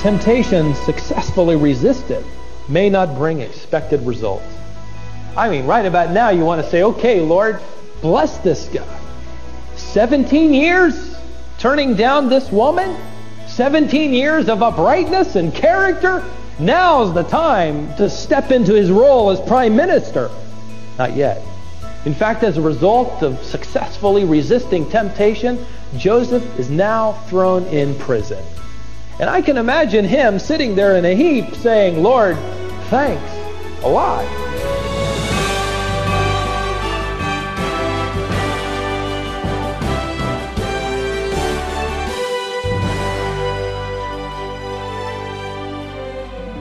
Temptation successfully resisted may not bring expected results. I mean, right about now, you want to say, okay, Lord, bless this guy. 17 years turning down this woman? 17 years of uprightness and character? Now's the time to step into his role as prime minister. Not yet. In fact, as a result of successfully resisting temptation, Joseph is now thrown in prison. And I can imagine him sitting there in a heap saying, Lord, thanks a lot.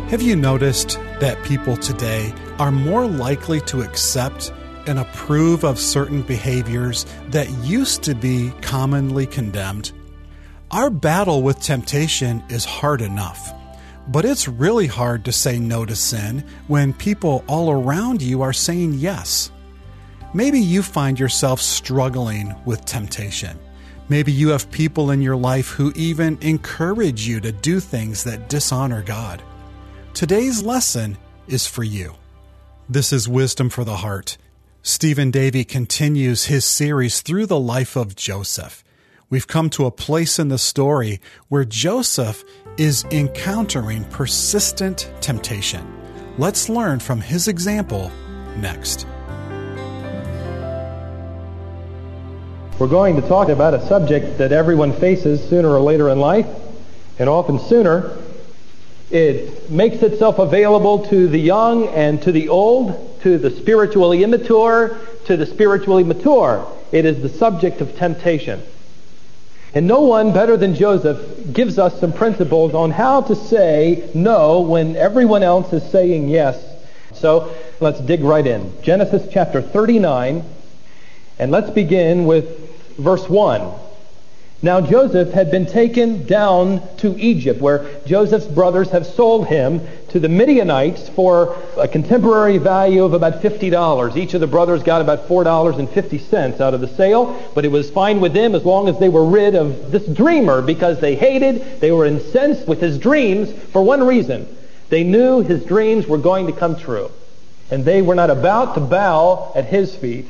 Have you noticed that people today are more likely to accept and approve of certain behaviors that used to be commonly condemned? Our battle with temptation is hard enough, but it's really hard to say no to sin when people all around you are saying yes. Maybe you find yourself struggling with temptation. Maybe you have people in your life who even encourage you to do things that dishonor God. Today's lesson is for you. This is Wisdom for the Heart. Stephen Davey continues his series through the life of Joseph we've come to a place in the story where Joseph is encountering persistent temptation. Let's learn from his example next. We're going to talk about a subject that everyone faces sooner or later in life, and often sooner. It makes itself available to the young and to the old, to the spiritually immature, to the spiritually mature. It is the subject of temptation. And no one better than Joseph gives us some principles on how to say no when everyone else is saying yes. So let's dig right in. Genesis chapter 39, and let's begin with verse 1. Now Joseph had been taken down to Egypt, where Joseph's brothers have sold him to the Midianites for a contemporary value of about $50. Each of the brothers got about $4.50 out of the sale, but it was fine with them as long as they were rid of this dreamer because they hated, they were incensed with his dreams for one reason. They knew his dreams were going to come true. And they were not about to bow at his feet,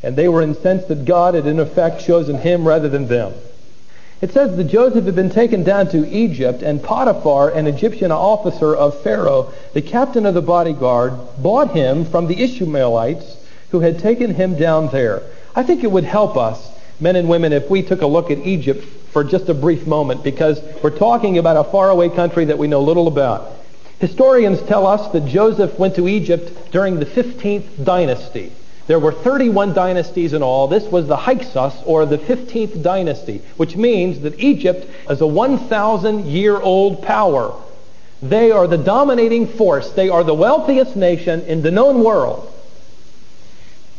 and they were incensed that God had in effect chosen him rather than them. It says that Joseph had been taken down to Egypt, and Potiphar, an Egyptian officer of Pharaoh, the captain of the bodyguard, bought him from the Ishmaelites who had taken him down there. I think it would help us, men and women, if we took a look at Egypt for just a brief moment, because we're talking about a faraway country that we know little about. Historians tell us that Joseph went to Egypt during the 15th dynasty. There were 31 dynasties in all. This was the Hyksos, or the 15th dynasty, which means that Egypt is a 1,000 year old power. They are the dominating force. They are the wealthiest nation in the known world.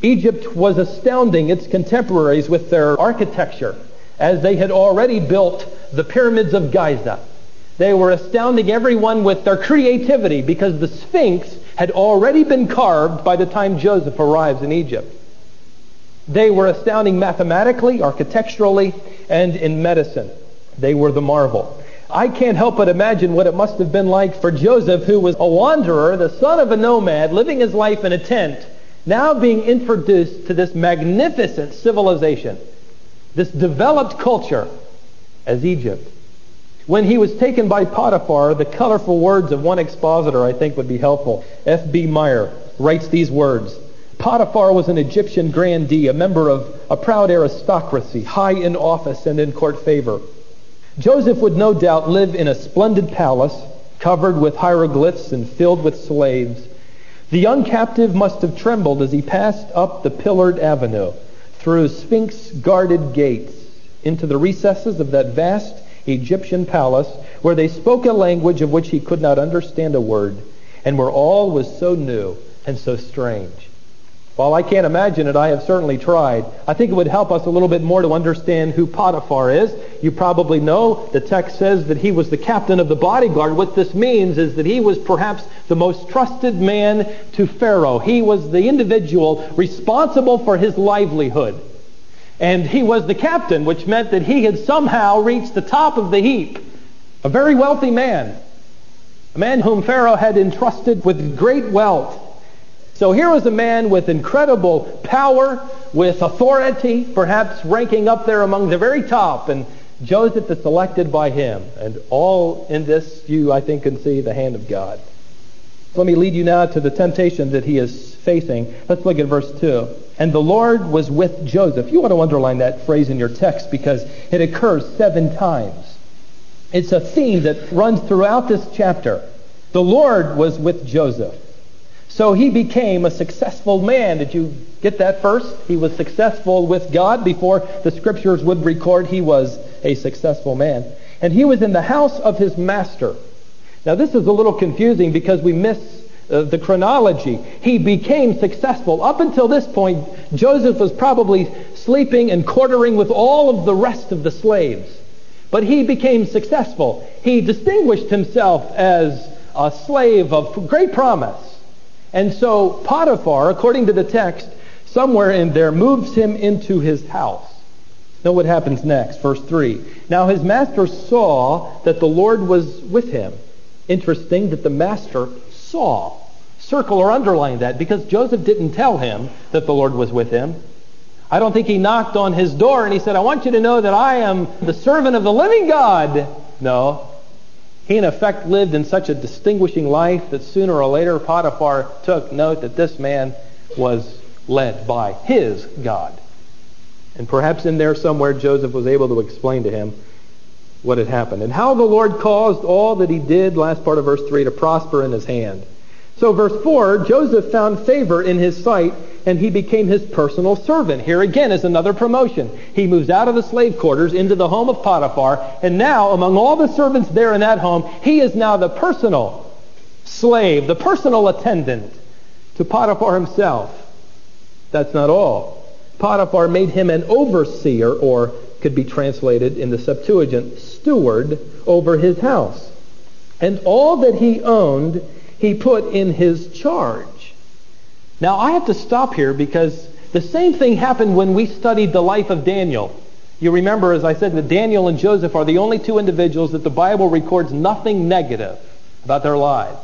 Egypt was astounding its contemporaries with their architecture, as they had already built the pyramids of Giza. They were astounding everyone with their creativity because the Sphinx had already been carved by the time Joseph arrives in Egypt. They were astounding mathematically, architecturally, and in medicine. They were the marvel. I can't help but imagine what it must have been like for Joseph, who was a wanderer, the son of a nomad, living his life in a tent, now being introduced to this magnificent civilization, this developed culture as Egypt. When he was taken by Potiphar, the colorful words of one expositor I think would be helpful. F.B. Meyer writes these words. Potiphar was an Egyptian grandee, a member of a proud aristocracy, high in office and in court favor. Joseph would no doubt live in a splendid palace covered with hieroglyphs and filled with slaves. The young captive must have trembled as he passed up the pillared avenue, through sphinx guarded gates, into the recesses of that vast Egyptian palace, where they spoke a language of which he could not understand a word, and where all was so new and so strange. While I can't imagine it, I have certainly tried. I think it would help us a little bit more to understand who Potiphar is. You probably know the text says that he was the captain of the bodyguard. What this means is that he was perhaps the most trusted man to Pharaoh. He was the individual responsible for his livelihood. And he was the captain, which meant that he had somehow reached the top of the heap. A very wealthy man. A man whom Pharaoh had entrusted with great wealth. So here was a man with incredible power, with authority, perhaps ranking up there among the very top. And Joseph is selected by him. And all in this, you, I think, can see the hand of God. Let me lead you now to the temptation that he is facing. Let's look at verse 2. And the Lord was with Joseph. You want to underline that phrase in your text because it occurs seven times. It's a theme that runs throughout this chapter. The Lord was with Joseph. So he became a successful man. Did you get that first? He was successful with God before the scriptures would record he was a successful man. And he was in the house of his master. Now, this is a little confusing because we miss uh, the chronology. He became successful. Up until this point, Joseph was probably sleeping and quartering with all of the rest of the slaves. But he became successful. He distinguished himself as a slave of great promise. And so Potiphar, according to the text, somewhere in there moves him into his house. Know what happens next, verse 3. Now his master saw that the Lord was with him Interesting that the master saw. Circle or underline that because Joseph didn't tell him that the Lord was with him. I don't think he knocked on his door and he said, I want you to know that I am the servant of the living God. No. He, in effect, lived in such a distinguishing life that sooner or later Potiphar took note that this man was led by his God. And perhaps in there somewhere Joseph was able to explain to him what had happened and how the Lord caused all that he did, last part of verse 3, to prosper in his hand. So verse 4, Joseph found favor in his sight and he became his personal servant. Here again is another promotion. He moves out of the slave quarters into the home of Potiphar and now among all the servants there in that home, he is now the personal slave, the personal attendant to Potiphar himself. That's not all. Potiphar made him an overseer or could be translated in the Septuagint, steward over his house. And all that he owned, he put in his charge. Now, I have to stop here because the same thing happened when we studied the life of Daniel. You remember, as I said, that Daniel and Joseph are the only two individuals that the Bible records nothing negative about their lives.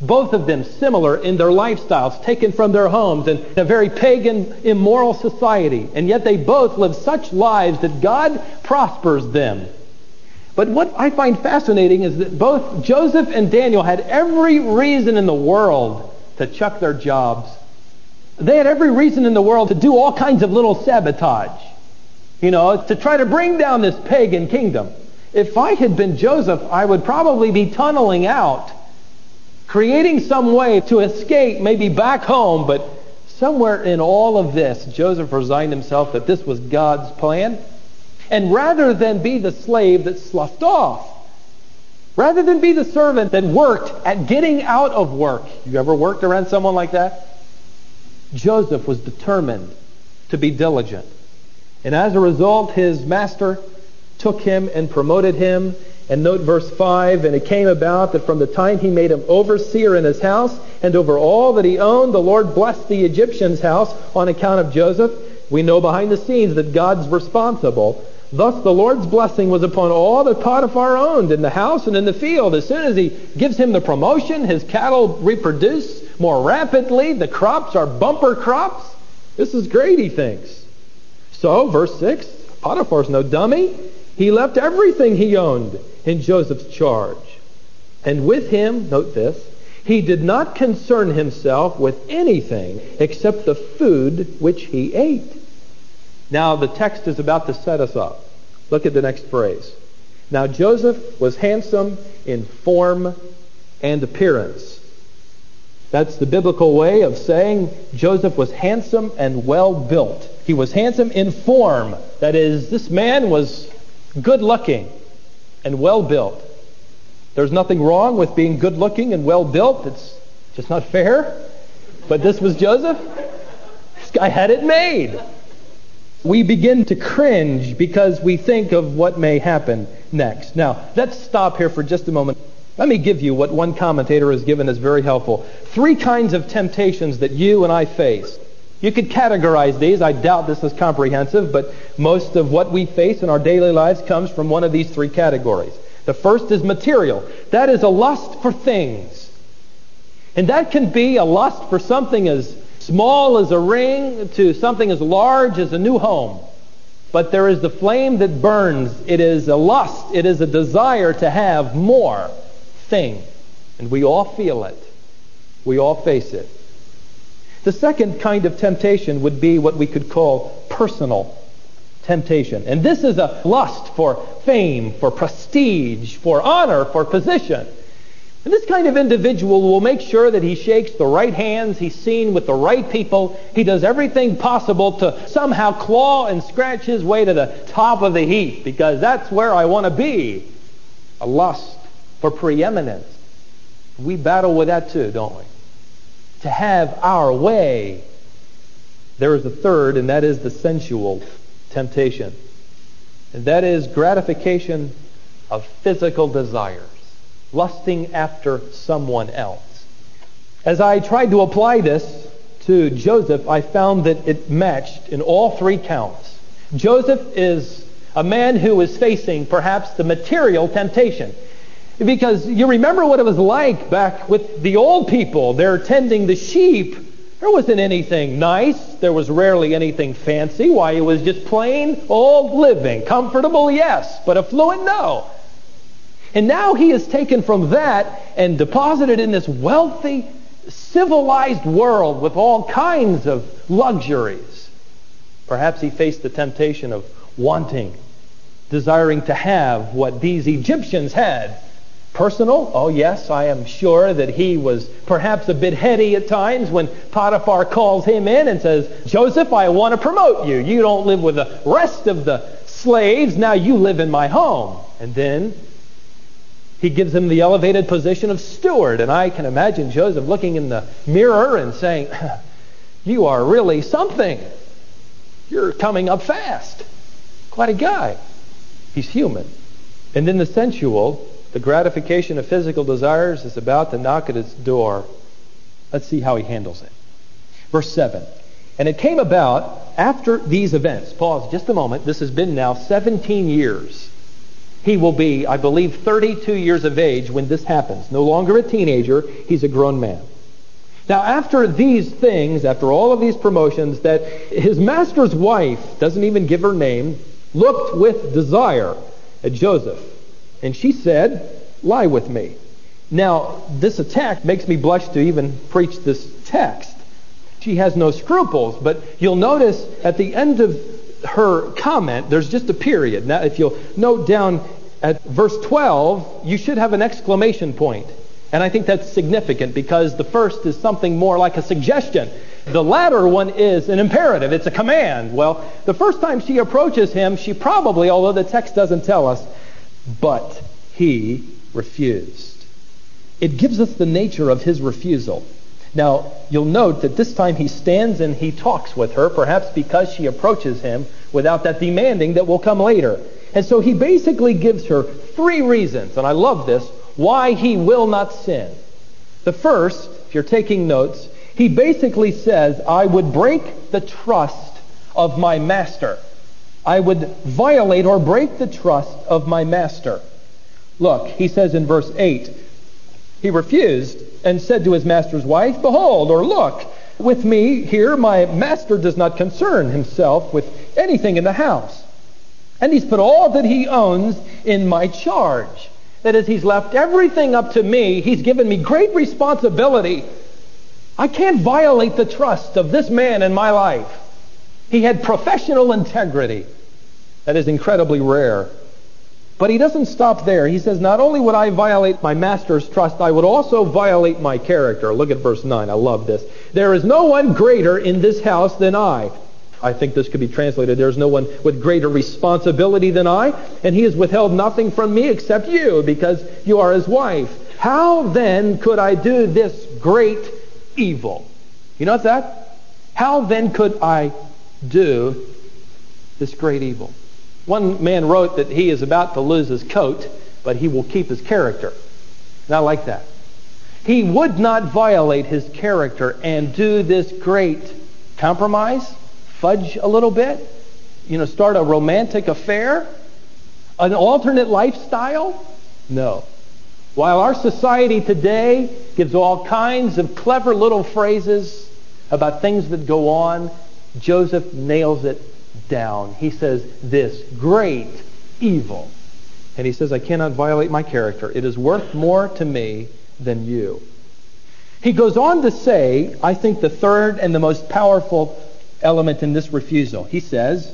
Both of them similar in their lifestyles, taken from their homes in a very pagan, immoral society. And yet they both live such lives that God prospers them. But what I find fascinating is that both Joseph and Daniel had every reason in the world to chuck their jobs. They had every reason in the world to do all kinds of little sabotage. You know, to try to bring down this pagan kingdom. If I had been Joseph, I would probably be tunneling out creating some way to escape, maybe back home, but somewhere in all of this, Joseph resigned himself that this was God's plan. And rather than be the slave that sloughed off, rather than be the servant that worked at getting out of work, you ever worked around someone like that? Joseph was determined to be diligent. And as a result, his master took him and promoted him and note verse 5 And it came about that from the time he made him overseer in his house and over all that he owned, the Lord blessed the Egyptian's house on account of Joseph. We know behind the scenes that God's responsible. Thus the Lord's blessing was upon all that Potiphar owned in the house and in the field. As soon as he gives him the promotion, his cattle reproduce more rapidly. The crops are bumper crops. This is great, he thinks. So, verse 6, Potiphar's no dummy. He left everything he owned in Joseph's charge. And with him, note this, he did not concern himself with anything except the food which he ate. Now, the text is about to set us up. Look at the next phrase. Now, Joseph was handsome in form and appearance. That's the biblical way of saying Joseph was handsome and well built. He was handsome in form. That is, this man was good looking and well built. There's nothing wrong with being good looking and well built. It's just not fair. But this was Joseph. This guy had it made. We begin to cringe because we think of what may happen next. Now, let's stop here for just a moment. Let me give you what one commentator has given as very helpful. Three kinds of temptations that you and I face. You could categorize these. I doubt this is comprehensive, but most of what we face in our daily lives comes from one of these three categories. The first is material. That is a lust for things. And that can be a lust for something as small as a ring to something as large as a new home. But there is the flame that burns. It is a lust. It is a desire to have more thing. And we all feel it. We all face it. The second kind of temptation would be what we could call personal temptation. And this is a lust for fame, for prestige, for honor, for position. And this kind of individual will make sure that he shakes the right hands, he's seen with the right people, he does everything possible to somehow claw and scratch his way to the top of the heap because that's where I want to be. A lust for preeminence. We battle with that too, don't we? To have our way. There is a third, and that is the sensual temptation. And that is gratification of physical desires lusting after someone else. As I tried to apply this to Joseph, I found that it matched in all three counts. Joseph is a man who is facing perhaps the material temptation. Because you remember what it was like back with the old people. They're tending the sheep. There wasn't anything nice. There was rarely anything fancy. Why, it was just plain old living. Comfortable, yes, but affluent, no. And now he is taken from that and deposited in this wealthy, civilized world with all kinds of luxuries. Perhaps he faced the temptation of wanting, desiring to have what these Egyptians had. Personal? Oh, yes, I am sure that he was perhaps a bit heady at times when Potiphar calls him in and says, Joseph, I want to promote you. You don't live with the rest of the slaves. Now you live in my home. And then he gives him the elevated position of steward. And I can imagine Joseph looking in the mirror and saying, You are really something. You're coming up fast. Quite a guy. He's human. And then the sensual, the gratification of physical desires, is about to knock at its door. Let's see how he handles it. Verse 7. And it came about after these events. Pause just a moment. This has been now 17 years he will be, I believe, 32 years of age when this happens. No longer a teenager, he's a grown man. Now, after these things, after all of these promotions, that his master's wife, doesn't even give her name, looked with desire at Joseph. And she said, Lie with me. Now, this attack makes me blush to even preach this text. She has no scruples, but you'll notice at the end of her comment, there's just a period. Now, if you'll note down at verse 12, you should have an exclamation point. And I think that's significant because the first is something more like a suggestion. The latter one is an imperative, it's a command. Well, the first time she approaches him, she probably, although the text doesn't tell us, but he refused. It gives us the nature of his refusal. Now, you'll note that this time he stands and he talks with her, perhaps because she approaches him without that demanding that will come later. And so he basically gives her three reasons, and I love this, why he will not sin. The first, if you're taking notes, he basically says, I would break the trust of my master. I would violate or break the trust of my master. Look, he says in verse 8, he refused and said to his master's wife, Behold, or look, with me here my master does not concern himself with anything in the house. And he's put all that he owns in my charge. That is, he's left everything up to me. He's given me great responsibility. I can't violate the trust of this man in my life. He had professional integrity. That is incredibly rare. But he doesn't stop there. He says, Not only would I violate my master's trust, I would also violate my character. Look at verse 9. I love this. There is no one greater in this house than I. I think this could be translated, There is no one with greater responsibility than I, and he has withheld nothing from me except you, because you are his wife. How then could I do this great evil? You know that? How then could I do this great evil? One man wrote that he is about to lose his coat, but he will keep his character. And I like that. He would not violate his character and do this great Compromise? Fudge a little bit? You know, start a romantic affair? An alternate lifestyle? No. While our society today gives all kinds of clever little phrases about things that go on, Joseph nails it down. He says, This great evil. And he says, I cannot violate my character. It is worth more to me than you. He goes on to say, I think the third and the most powerful element in this refusal. He says,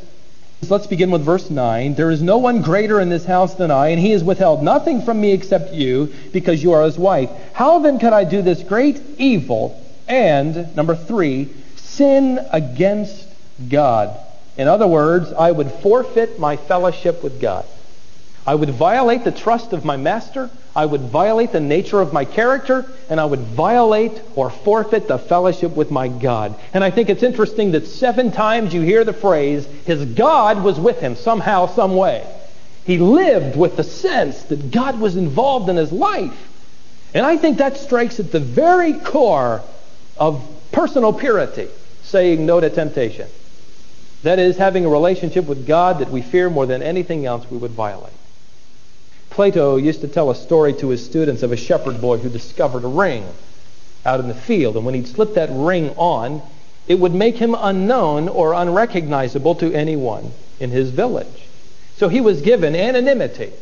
Let's begin with verse 9. There is no one greater in this house than I, and he has withheld nothing from me except you, because you are his wife. How then could I do this great evil and, number three, sin against God? In other words, I would forfeit my fellowship with God. I would violate the trust of my master. I would violate the nature of my character. And I would violate or forfeit the fellowship with my God. And I think it's interesting that seven times you hear the phrase, his God was with him somehow, some way. He lived with the sense that God was involved in his life. And I think that strikes at the very core of personal purity, saying no to temptation. That is, having a relationship with God that we fear more than anything else we would violate. Plato used to tell a story to his students of a shepherd boy who discovered a ring out in the field. And when he'd slip that ring on, it would make him unknown or unrecognizable to anyone in his village. So he was given anonymity.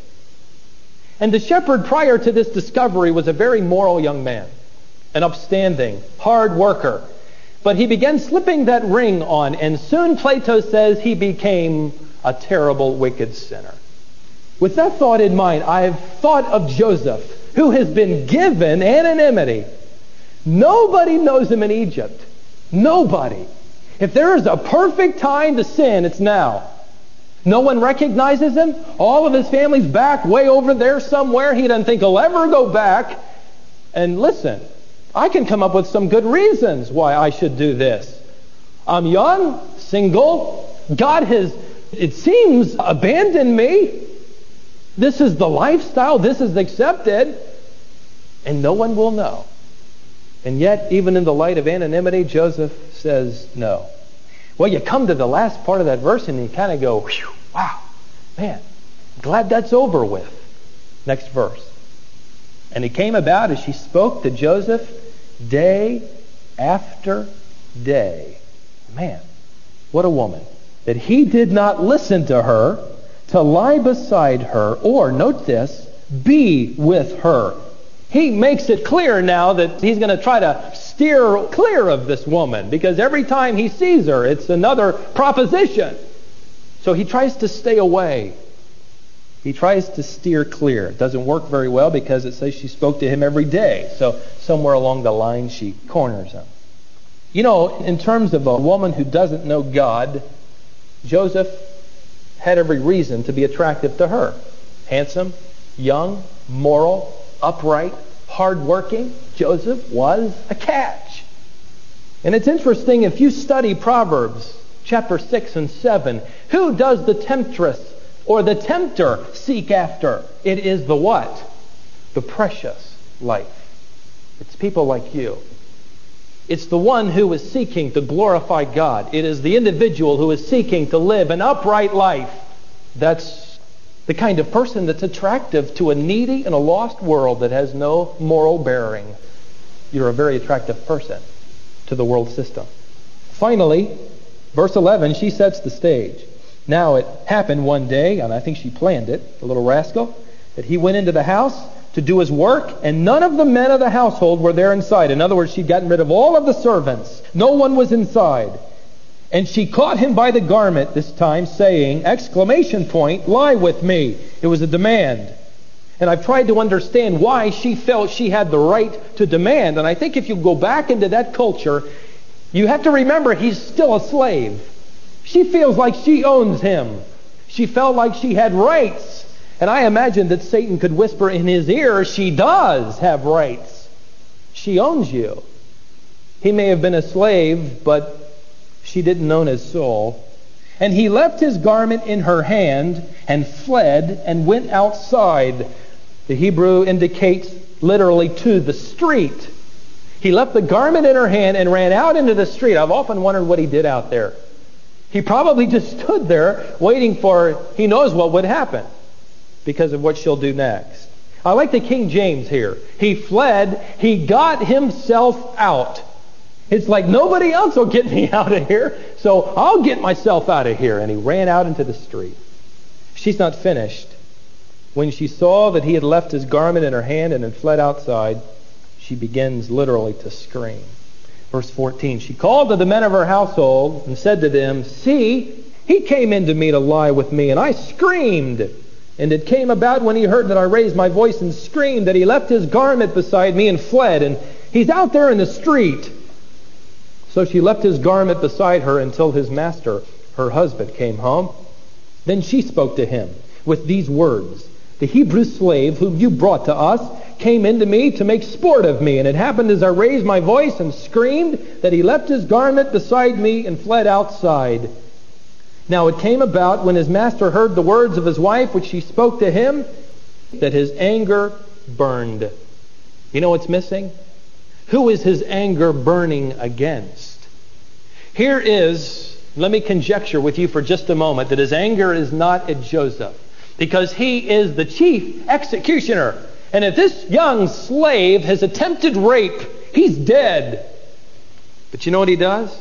And the shepherd, prior to this discovery, was a very moral young man, an upstanding, hard worker. But he began slipping that ring on, and soon Plato says he became a terrible, wicked sinner. With that thought in mind, I have thought of Joseph, who has been given anonymity. Nobody knows him in Egypt. Nobody. If there is a perfect time to sin, it's now. No one recognizes him. All of his family's back way over there somewhere. He doesn't think he'll ever go back. And listen, I can come up with some good reasons why I should do this. I'm young, single. God has, it seems, abandoned me. This is the lifestyle. This is accepted. And no one will know. And yet, even in the light of anonymity, Joseph says no. Well, you come to the last part of that verse and you kind of go, wow, man, glad that's over with. Next verse. And it came about as she spoke to Joseph day after day. Man, what a woman. That he did not listen to her to lie beside her, or, note this, be with her. He makes it clear now that he's going to try to steer clear of this woman because every time he sees her, it's another proposition. So he tries to stay away. He tries to steer clear. It doesn't work very well because it says she spoke to him every day. So somewhere along the line, she corners him. You know, in terms of a woman who doesn't know God, Joseph had every reason to be attractive to her. Handsome, young, moral, upright, hardworking. Joseph was a catch. And it's interesting if you study Proverbs chapter 6 and 7, who does the temptress or the tempter seek after? It is the what? The precious life. It's people like you. It's the one who is seeking to glorify God. It is the individual who is seeking to live an upright life. That's the kind of person that's attractive to a needy and a lost world that has no moral bearing. You're a very attractive person to the world system. Finally, verse 11, she sets the stage. Now it happened one day, and I think she planned it, the little rascal, that he went into the house to do his work, and none of the men of the household were there inside. In other words, she'd gotten rid of all of the servants. No one was inside. And she caught him by the garment this time, saying, exclamation point, lie with me. It was a demand. And I've tried to understand why she felt she had the right to demand. And I think if you go back into that culture, you have to remember he's still a slave. She feels like she owns him. She felt like she had rights. And I imagine that Satan could whisper in his ear, She does have rights. She owns you. He may have been a slave, but she didn't own his soul. And he left his garment in her hand and fled and went outside. The Hebrew indicates literally to the street. He left the garment in her hand and ran out into the street. I've often wondered what he did out there. He probably just stood there waiting for, he knows what would happen because of what she'll do next. I like the King James here. He fled, he got himself out. It's like nobody else will get me out of here, so I'll get myself out of here. And he ran out into the street. She's not finished. When she saw that he had left his garment in her hand and had fled outside, she begins literally to scream. Verse 14 She called to the men of her household and said to them, See, he came in to me to lie with me, and I screamed. And it came about when he heard that I raised my voice and screamed that he left his garment beside me and fled, and he's out there in the street. So she left his garment beside her until his master, her husband, came home. Then she spoke to him with these words The Hebrew slave whom you brought to us came into me to make sport of me. And it happened as I raised my voice and screamed that he left his garment beside me and fled outside. Now it came about when his master heard the words of his wife, which she spoke to him, that his anger burned. You know what's missing? Who is his anger burning against? Here is, let me conjecture with you for just a moment, that his anger is not at Joseph, because he is the chief executioner. And if this young slave has attempted rape, he's dead. But you know what he does?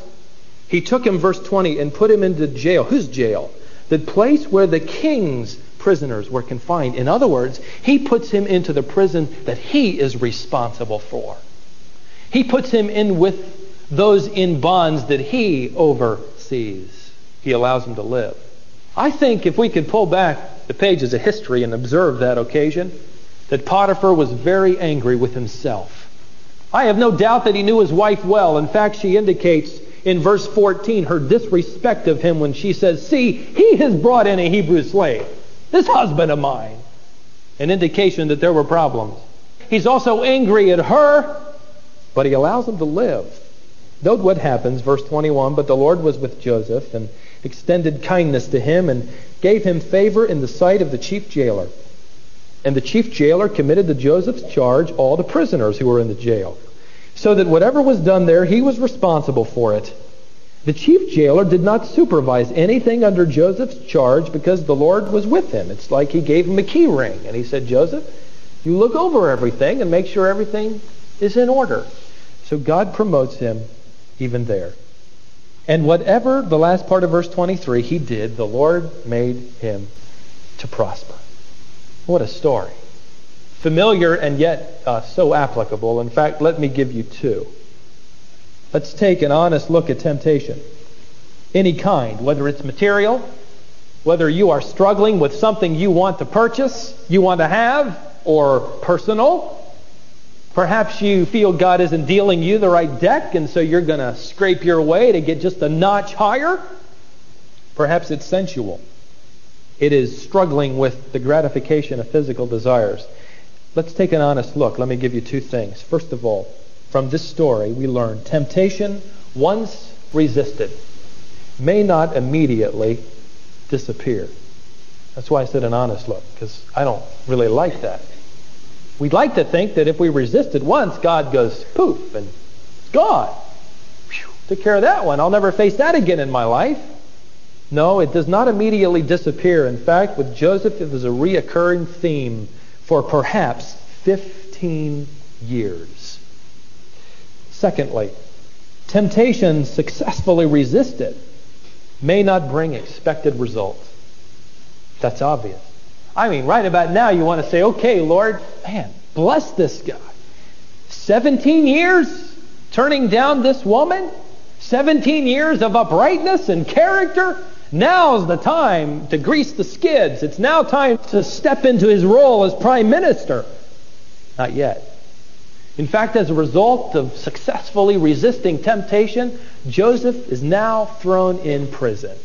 He took him, verse 20, and put him into jail. Whose jail? The place where the king's prisoners were confined. In other words, he puts him into the prison that he is responsible for. He puts him in with those in bonds that he oversees. He allows him to live. I think if we could pull back the pages of history and observe that occasion, that Potiphar was very angry with himself. I have no doubt that he knew his wife well. In fact, she indicates in verse 14 her disrespect of him when she says, See, he has brought in a Hebrew slave, this husband of mine. An indication that there were problems. He's also angry at her, but he allows him to live. Note what happens, verse 21 But the Lord was with Joseph and extended kindness to him and gave him favor in the sight of the chief jailer. And the chief jailer committed to Joseph's charge all the prisoners who were in the jail, so that whatever was done there, he was responsible for it. The chief jailer did not supervise anything under Joseph's charge because the Lord was with him. It's like he gave him a key ring, and he said, Joseph, you look over everything and make sure everything is in order. So God promotes him even there. And whatever, the last part of verse 23, he did, the Lord made him to prosper. What a story. Familiar and yet uh, so applicable. In fact, let me give you two. Let's take an honest look at temptation. Any kind, whether it's material, whether you are struggling with something you want to purchase, you want to have, or personal. Perhaps you feel God isn't dealing you the right deck, and so you're going to scrape your way to get just a notch higher. Perhaps it's sensual. It is struggling with the gratification of physical desires. Let's take an honest look. Let me give you two things. First of all, from this story, we learn temptation, once resisted, may not immediately disappear. That's why I said an honest look, because I don't really like that. We'd like to think that if we resist it once, God goes poof and it's gone. Whew, took care of that one. I'll never face that again in my life. No, it does not immediately disappear. In fact, with Joseph, it was a reoccurring theme for perhaps 15 years. Secondly, temptation successfully resisted may not bring expected results. That's obvious. I mean, right about now, you want to say, okay, Lord, man, bless this guy. 17 years turning down this woman? 17 years of uprightness and character? Now's the time to grease the skids. It's now time to step into his role as prime minister. Not yet. In fact, as a result of successfully resisting temptation, Joseph is now thrown in prison.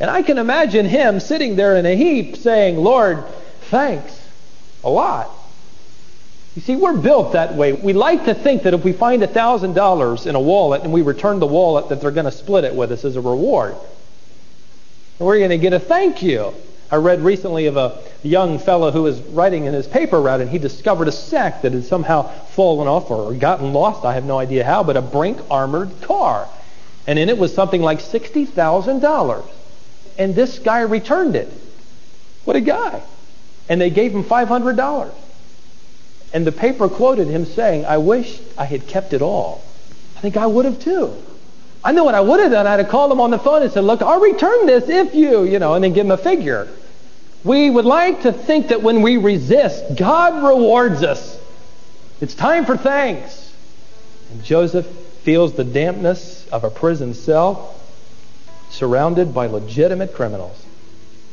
And I can imagine him sitting there in a heap saying, Lord, thanks a lot. You see, we're built that way. We like to think that if we find $1,000 in a wallet and we return the wallet, that they're going to split it with us as a reward. We're going to get a thank you. I read recently of a young fellow who was writing in his paper route, and he discovered a sack that had somehow fallen off or gotten lost, I have no idea how, but a Brink armored car. And in it was something like $60,000. And this guy returned it. What a guy. And they gave him $500. And the paper quoted him saying, I wish I had kept it all. I think I would have too. I know what I would have done. I'd have called them on the phone and said, look, I'll return this if you, you know, and then give them a figure. We would like to think that when we resist, God rewards us. It's time for thanks. And Joseph feels the dampness of a prison cell surrounded by legitimate criminals.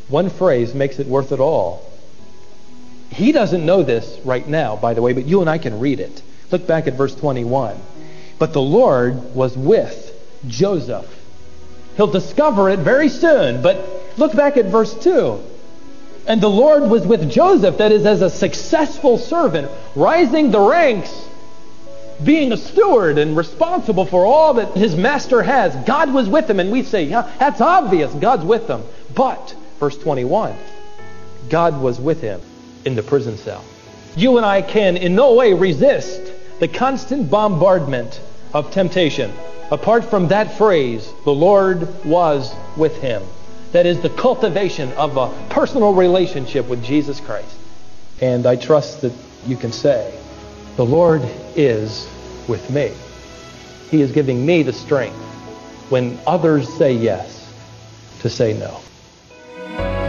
One phrase makes it worth it all. He doesn't know this right now, by the way, but you and I can read it. Look back at verse 21. But the Lord was with Joseph. He'll discover it very soon, but look back at verse 2. And the Lord was with Joseph, that is, as a successful servant, rising the ranks, being a steward and responsible for all that his master has. God was with him, and we say, yeah, that's obvious. God's with him. But, verse 21, God was with him in the prison cell. You and I can in no way resist the constant bombardment of temptation. Apart from that phrase, the Lord was with him. That is the cultivation of a personal relationship with Jesus Christ. And I trust that you can say, The Lord is with me. He is giving me the strength when others say yes to say no.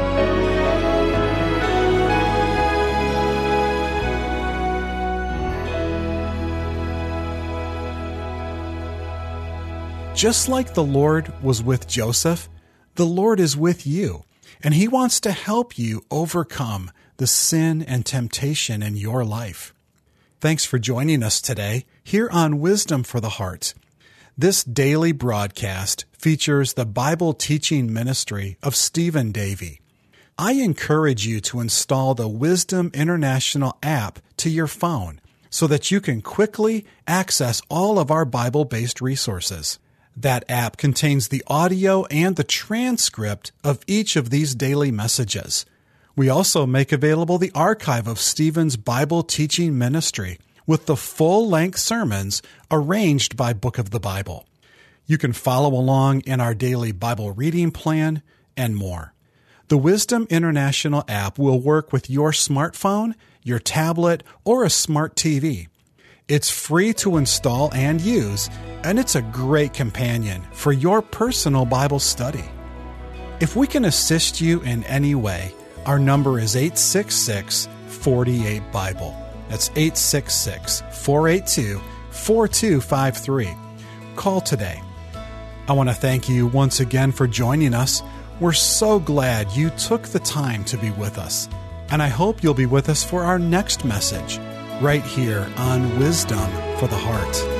Just like the Lord was with Joseph, the Lord is with you, and He wants to help you overcome the sin and temptation in your life. Thanks for joining us today here on Wisdom for the Heart. This daily broadcast features the Bible teaching ministry of Stephen Davey. I encourage you to install the Wisdom International app to your phone so that you can quickly access all of our Bible based resources. That app contains the audio and the transcript of each of these daily messages. We also make available the archive of Stephen's Bible teaching ministry with the full length sermons arranged by Book of the Bible. You can follow along in our daily Bible reading plan and more. The Wisdom International app will work with your smartphone, your tablet, or a smart TV. It's free to install and use, and it's a great companion for your personal Bible study. If we can assist you in any way, our number is 866 48 Bible. That's 866 482 4253. Call today. I want to thank you once again for joining us. We're so glad you took the time to be with us, and I hope you'll be with us for our next message right here on Wisdom for the Heart.